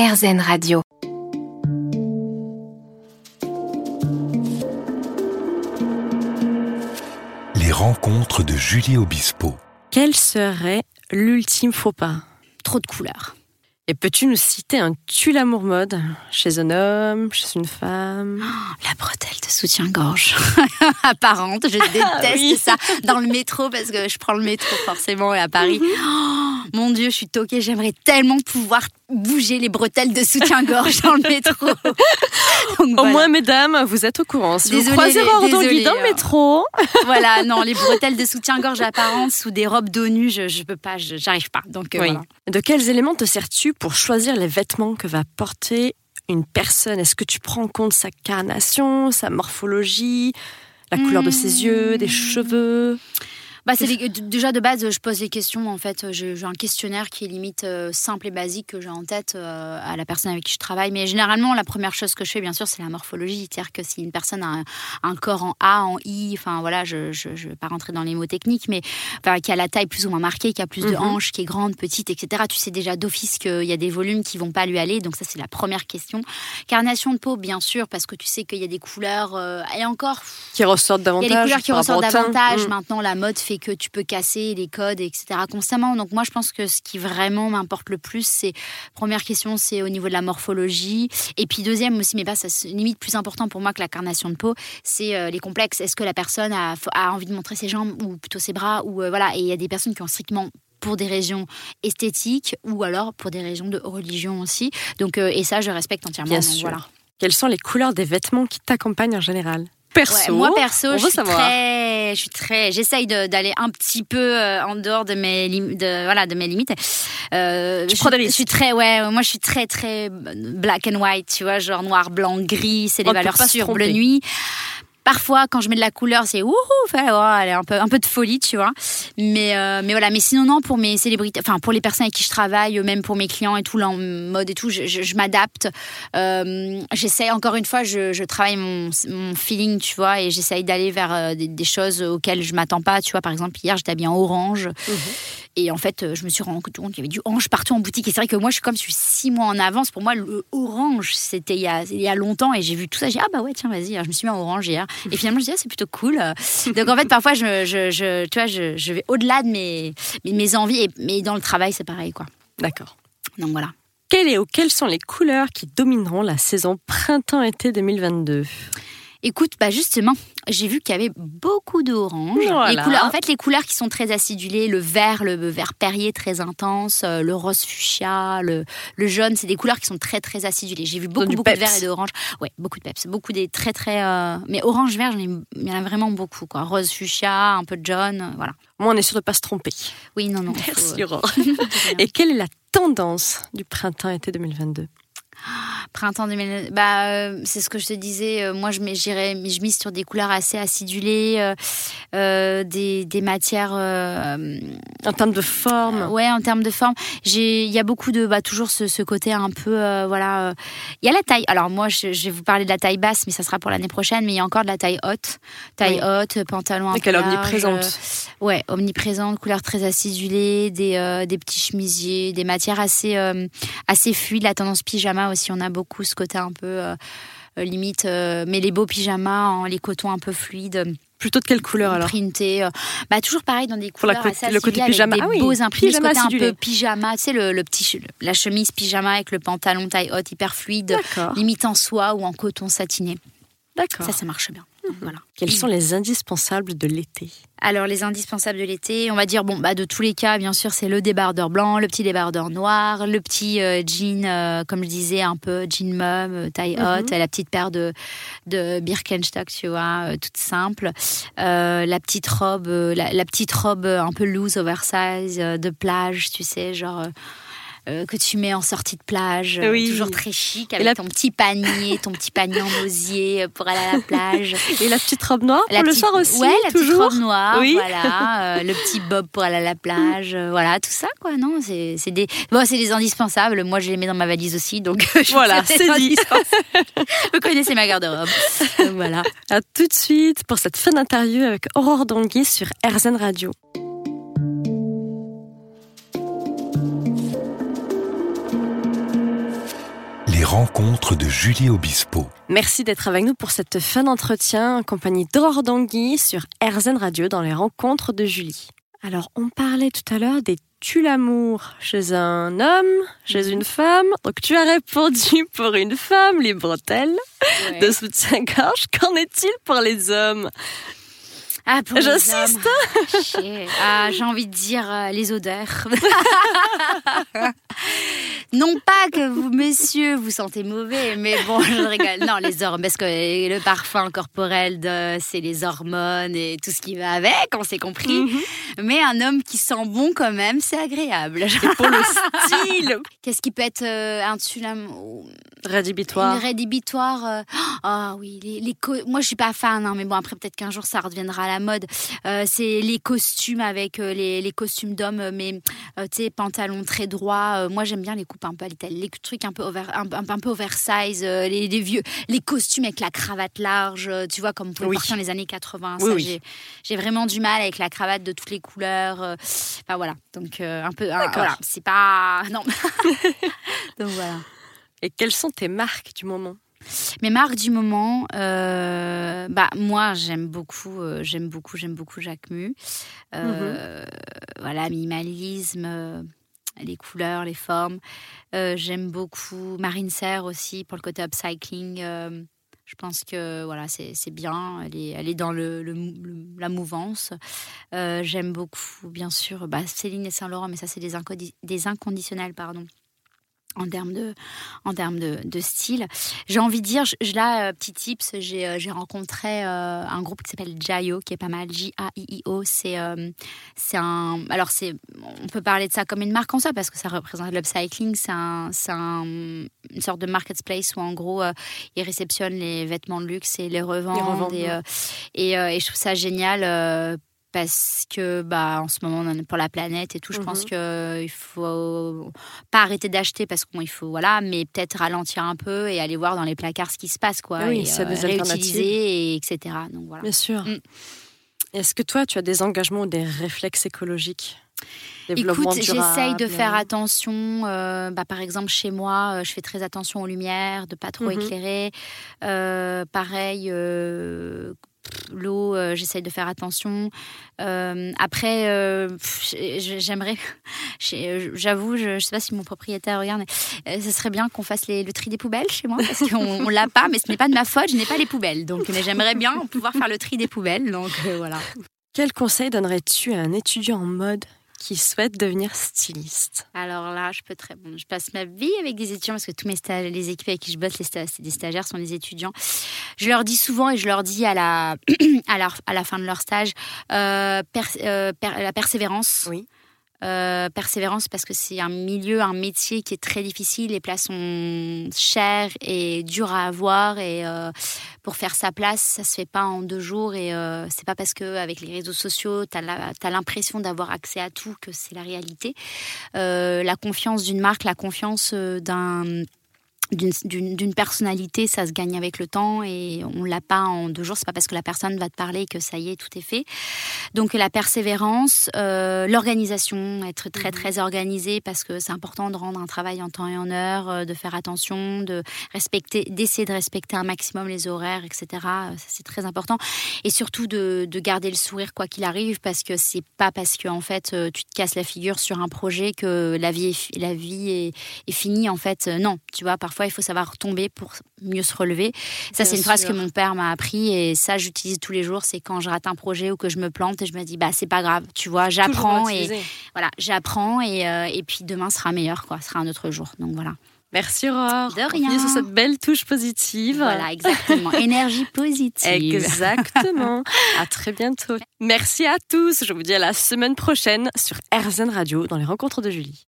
RZN Radio. Les rencontres de Julie Obispo. Quel serait l'ultime faux pas? Trop de couleurs. Et peux-tu nous citer un tue l'amour mode chez un homme, chez une femme? La bretelle de soutien-gorge apparente, je déteste ça dans le métro parce que je prends le métro forcément et à Paris. Oh, mon Dieu, je suis toquée, j'aimerais tellement pouvoir bouger les bretelles de soutien-gorge dans le métro. Au moins, mesdames, vous êtes au courant. Si vous croisez dans le métro. voilà, non, les bretelles de soutien-gorge apparentes sous des robes nue, je, ne peux pas, j'arrive pas. Donc, euh, De quels éléments te sers-tu pour choisir les vêtements que va porter une personne? Est-ce que tu prends en compte sa carnation, sa morphologie, la couleur de ses yeux, des hmm. cheveux? Bah, c'est déjà de base, je pose les questions. En fait, j'ai un questionnaire qui est limite euh, simple et basique que j'ai en tête euh, à la personne avec qui je travaille. Mais généralement, la première chose que je fais, bien sûr, c'est la morphologie. C'est-à-dire que si une personne a un, corps en A, en I, enfin voilà, je ne vais pas rentrer dans les mots techniques, mais qui a la taille plus ou moins marquée, qui a plus de mhm. hanches, qui est grande, petite, etc. Tu sais déjà d'office qu'il y a des volumes qui vont pas lui aller. Donc ça, c'est la première question. Carnation de peau, bien sûr, parce que tu sais qu'il y a des couleurs euh, et encore qui ressortent davantage. Il y a des couleurs qui ressortent davantage. Mm. Maintenant, la mode fait que tu peux casser les codes, etc. constamment. Donc moi, je pense que ce qui vraiment m'importe le plus, c'est première question, c'est au niveau de la morphologie. Et puis deuxième aussi, mais pas ça limite plus important pour moi que la carnation de peau, c'est euh, les complexes. Est-ce que la personne a, a, envie de montrer ses jambes ou plutôt ses bras ou euh, voilà. Et il y a des personnes qui ont strictement pour des raisons esthétiques ou alors pour des raisons de religion aussi. Donc, euh, et ça, je respecte entièrement. Bien sûr. Voilà. Quelles sont les couleurs des vêtements qui t'accompagnent en général? Perso, moi perso, je suis, très, je suis très, j'essaye d'aller un petit peu euh, en dehors de mes, de, voilà, de mes limites. Euh, tu je, prends des risques. Je suis très, ouais, moi je suis très très black and white, tu vois, genre noir, blanc, gris, c'est des valeurs sûres, bleu nuit. Parfois, quand je mets de la couleur, c'est ouh, elle un peu, un peu de folie, tu vois. Mais, euh, mais voilà. Mais sinon, non, pour mes célébrités, enfin, pour les personnes avec qui je travaille, même pour mes clients et tout, là, en mode et tout, je, m'adapte. Euh, j'essaie, encore une fois, je, travaille mon, feeling, tu vois, et j'essaye d'aller vers euh, des, choses auxquelles je m'attends pas, tu vois. Par exemple, hier, j'étais habillée en orange. Mhm. Et en fait, je me suis rendu compte qu'il y avait du orange partout en boutique. Et c'est vrai que moi, je suis comme je suis six mois en avance. Pour moi, le orange, c'était il, il, y a longtemps. Et j'ai vu tout ça. J'ai dit, ah bah ouais, tiens, vas-y. je me suis mis en orange hier. Et finalement, je dis, ah, c'est plutôt cool. Donc en fait, parfois, je, je, je tu vois, je, je vais au-delà de mes, mes, envies. Et, mais dans le travail, c'est pareil, quoi. D'accord. Donc voilà. Quelles, et, quelles sont les couleurs qui domineront la saison printemps-été 2022 Écoute, bah justement, j'ai vu qu'il y avait beaucoup d'orange. En fait, les couleurs qui sont très acidulées, le vert, le vert perrier très intense, euh, le rose fuchsia, le, le jaune, c'est des couleurs qui sont très très acidulées. J'ai vu beaucoup, beaucoup de vert et d'orange. Ouais, beaucoup de peps, beaucoup des très très. Euh, mais orange vert, il y en a vraiment beaucoup quoi. Rose fuchsia, un peu de jaune, euh, voilà. Moi, on est sûr de pas se tromper. Oui, non, non. Merci Aurore. et quelle est la tendance du printemps-été 2022 Printemps 2000, bah, euh, c'est ce que je te disais. Euh, moi, je, je mise sur des couleurs assez acidulées, euh, des, des, matières. en termes de forme. ouais, en termes de forme. J'ai, il y a beaucoup de, bah, toujours ce, ce côté un peu, voilà. Il y a la taille. Alors moi, je, vais vous parler de la taille basse, mais ça sera pour l'année prochaine. Mais il y a encore de la taille haute, taille haute, pantalon. Et qu'elle est omniprésente. ouais, omniprésente, couleur très acidulée, des, des petits chemisiers, des matières assez, assez fluides. La tendance pyjama aussi, on a beaucoup ce côté un peu euh, euh, limite, euh, mais les beaux pyjamas, en les cotons un peu fluides. Plutôt de quelle couleur alors Printé, bah toujours pareil dans des couleurs la assez le côté pyjama. Avec des ah beaux imprimés, ce côté un peu pyjama, tu sais le, petit la chemise pyjama avec le pantalon taille haute hyper fluide, limite en soie ou en coton satiné. D'accord. Ça ça marche bien. Voilà. Quels sont les indispensables de l'été Alors les indispensables de l'été, on va dire bon bah de tous les cas, bien sûr, c'est le débardeur blanc, le petit débardeur noir, le petit euh, jean, euh, comme je disais, un peu jean mum, euh, taille mhm. haute, la petite paire de de Birkenstock, tu vois, toute simple, la petite robe, la, la, petite robe un peu loose, oversize de plage, tu sais, genre euh, que tu mets en sortie de plage, euh, toujours très chic, avec ton petit panier, ton petit panier en osier euh, pour aller à la plage. Et la petite robe noire pour le soir aussi Ouais, la petite robe noire, voilà. le petit bob pour aller à la plage, voilà, tout ça, quoi. Non, c'est des, bon, c'est des indispensables. Moi, je les mets dans ma valise aussi, donc voilà, c'est dit. Vous connaissez ma garde-robe. voilà. À tout de suite pour cette fin d'interview avec Aurore Donguy sur RZN Radio. Rencontres de Julie Obispo. Merci d'être avec nous pour cette fin d'entretien en compagnie d'Aurore Dangui sur RZN Radio dans les rencontres de Julie. Alors, on parlait tout à l'heure des tu l'amour chez un homme, chez une femme. Donc tu as répondu pour une femme, les bretelles de soutien-gorge. Qu'en est-il pour les hommes? Ah, J'insiste. Ah, j'ai envie de dire euh, les odeurs. non pas que vous, messieurs, vous sentez mauvais, mais bon, je rigole. Non, les hormones, parce que le parfum corporel, c'est les hormones et tout ce qui va avec, on s'est compris. Mhm. Mais un homme qui sent bon quand même, c'est agréable. pour le style. Qu'est-ce qui peut être euh, un Rédhibitoire. Une rédhibitoire. Euh, ah oui, les, moi je suis pas fan, hein, mais bon après peut-être qu'un jour ça reviendra à la mode. Euh, c'est les costumes avec euh, les, costumes d'hommes, mais tu sais pantalons très droits. moi j'aime bien les coupes un peu à l'italienne, les trucs un peu over, un, peu oversize, les, vieux, les costumes avec la cravate large. tu vois comme on pouvait dans les années 80. J'ai vraiment du mal avec la cravate de toutes les couleurs. Enfin voilà, donc un peu. voilà, c'est pas non. donc voilà. Et quelles sont tes marques du moment? Mes marques du moment, euh, bah moi j'aime beaucoup, euh, j'aime beaucoup, j'aime beaucoup Jacques Mu. Euh, mhm. Voilà, minimalisme, les couleurs, les formes. j'aime beaucoup Marine Serre aussi pour le côté upcycling. je pense que voilà, c'est bien. Elle est, elle est dans le, la mouvance. j'aime beaucoup, bien sûr, bah, Céline et Saint Laurent, mais ça c'est des, des inconditionnels, pardon en termes de, en termes de, de style. J'ai envie de dire, je, là, euh, petit tips, j'ai, euh, rencontré euh, un groupe qui s'appelle Jaio, qui est pas mal, J-A-I-I-O. C'est, c'est un. Alors, on peut parler de ça comme une marque en soi, parce que ça représente l'upcycling. C'est, un, une sorte de marketplace où, en gros, ils réceptionnent les vêtements de luxe et les revendent. et, et, et, je trouve ça génial parce que bah en ce moment on pour la planète et tout je pense mhm. que il faut pas arrêter d'acheter parce qu'il faut voilà mais peut-être ralentir un peu et aller voir dans les placards ce qui se passe quoi oui, et, des réutiliser et etc donc voilà bien sûr mm. est-ce que toi tu as des engagements ou des réflexes écologiques? Écoute, j'essaye de faire attention. Euh, bah, par exemple, chez moi, euh, je fais très attention aux lumières, de pas trop mhm. éclairer. Euh, pareil, l'eau, euh, j'essaye de faire attention. Euh, après, euh, j'aimerais, j'avoue, je ne sais pas si mon propriétaire regarde, mais ce serait bien qu'on fasse le tri des poubelles chez moi, parce qu'on ne l'a pas, mais ce n'est pas de ma faute, je n'ai pas les poubelles. Donc, mais j'aimerais bien pouvoir faire le tri des poubelles. Donc voilà. Quel conseil donnerais-tu à un étudiant en mode qui souhaitent devenir styliste Alors là, je peux très bon. Je passe ma vie avec des étudiants parce que tous mes stages, les équipes avec qui je bosse, les des stagiaires sont des étudiants. Je leur dis souvent et je leur dis à la, à la, à la fin de leur stage, euh, euh, la persévérance. Oui. Euh, persévérance parce que c'est un milieu, un métier qui est très difficile. Les places sont chères et dures à avoir. Et euh, pour faire sa place, ça se fait pas en deux jours. Et euh, c'est pas parce que avec les réseaux sociaux, tu as l'impression d'avoir accès à tout que c'est la réalité. la confiance d'une marque, la confiance d'un d'une personnalité, ça se gagne avec le temps et on l'a pas en deux jours. C'est pas parce que la personne va te parler que ça y est, tout est fait. Donc la persévérance, euh, l'organisation, être très mhm. très organisé parce que c'est important de rendre un travail en temps et en heure, euh, de faire attention, de respecter, d'essayer de respecter un maximum les horaires, etc. Ça c'est très important et surtout de, de garder le sourire quoi qu'il arrive parce que c'est pas parce que en fait euh, tu te casses la figure sur un projet que la vie est, la vie est, est finie en fait. Non, tu vois parfois il faut savoir tomber pour mieux se relever. Ça, c'est une phrase que mon père m'a appris et ça, j'utilise tous les jours. C'est quand je rate un projet ou que je me plante et je me dis, bah, c'est pas grave, tu vois, j'apprends et voilà, j'apprends et, euh, et puis demain sera meilleur, quoi, sera un autre jour. Donc voilà. Merci Aurore. De rien. sur cette belle touche positive. Voilà, exactement. Énergie positive. Exactement. à très bientôt. Merci à tous. Je vous dis à la semaine prochaine sur RZN Radio dans les rencontres de Julie.